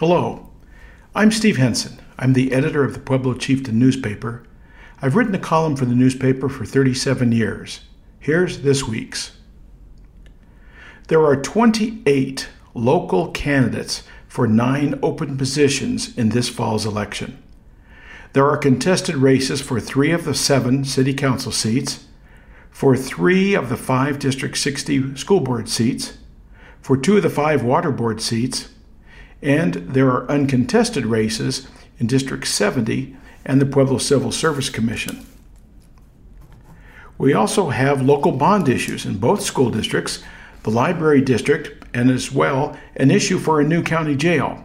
Hello, I'm Steve Henson. I'm the editor of the Pueblo Chieftain newspaper. I've written a column for the newspaper for 37 years. Here's this week's. There are 28 local candidates for nine open positions in this fall's election. There are contested races for three of the seven city council seats, for three of the five District 60 school board seats, for two of the five water board seats, and there are uncontested races in District 70 and the Pueblo Civil Service Commission. We also have local bond issues in both school districts, the library district, and as well an issue for a new county jail.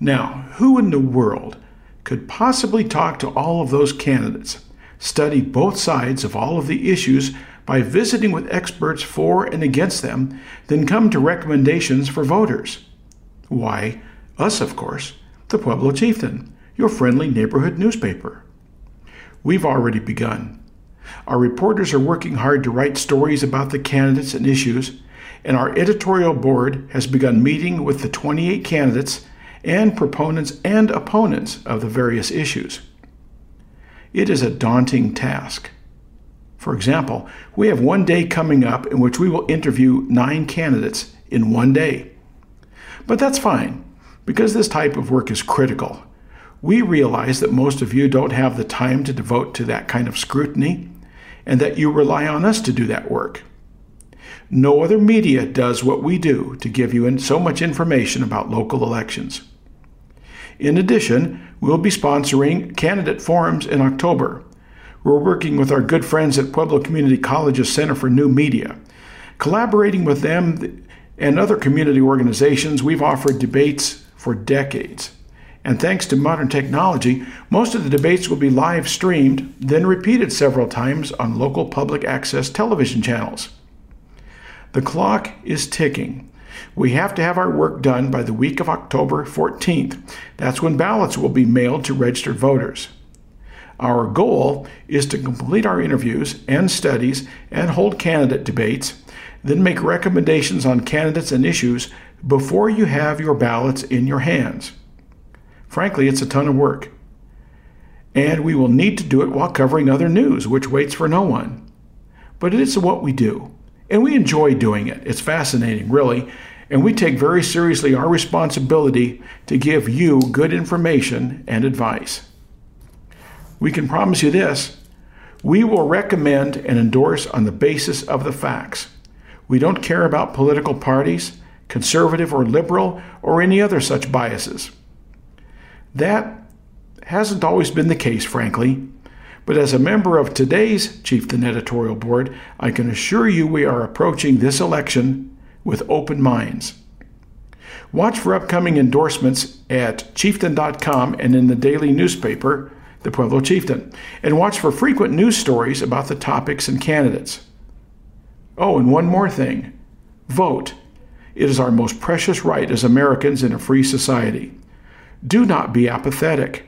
Now, who in the world could possibly talk to all of those candidates, study both sides of all of the issues by visiting with experts for and against them, then come to recommendations for voters? Why, us, of course, the Pueblo Chieftain, your friendly neighborhood newspaper. We've already begun. Our reporters are working hard to write stories about the candidates and issues, and our editorial board has begun meeting with the 28 candidates and proponents and opponents of the various issues. It is a daunting task. For example, we have one day coming up in which we will interview nine candidates in one day. But that's fine, because this type of work is critical. We realize that most of you don't have the time to devote to that kind of scrutiny, and that you rely on us to do that work. No other media does what we do to give you so much information about local elections. In addition, we'll be sponsoring candidate forums in October. We're working with our good friends at Pueblo Community College's Center for New Media. Collaborating with them, and other community organizations, we've offered debates for decades. And thanks to modern technology, most of the debates will be live streamed, then repeated several times on local public access television channels. The clock is ticking. We have to have our work done by the week of October 14th. That's when ballots will be mailed to registered voters. Our goal is to complete our interviews and studies and hold candidate debates then make recommendations on candidates and issues before you have your ballots in your hands. Frankly, it's a ton of work. And we will need to do it while covering other news, which waits for no one. But it is what we do, and we enjoy doing it. It's fascinating, really, and we take very seriously our responsibility to give you good information and advice. We can promise you this we will recommend and endorse on the basis of the facts. We don't care about political parties, conservative or liberal, or any other such biases. That hasn't always been the case, frankly. But as a member of today's Chieftain Editorial Board, I can assure you we are approaching this election with open minds. Watch for upcoming endorsements at chieftain.com and in the daily newspaper, the Pueblo Chieftain, and watch for frequent news stories about the topics and candidates. Oh, and one more thing vote. It is our most precious right as Americans in a free society. Do not be apathetic.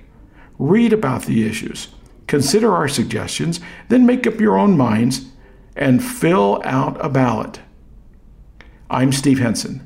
Read about the issues, consider our suggestions, then make up your own minds and fill out a ballot. I'm Steve Henson.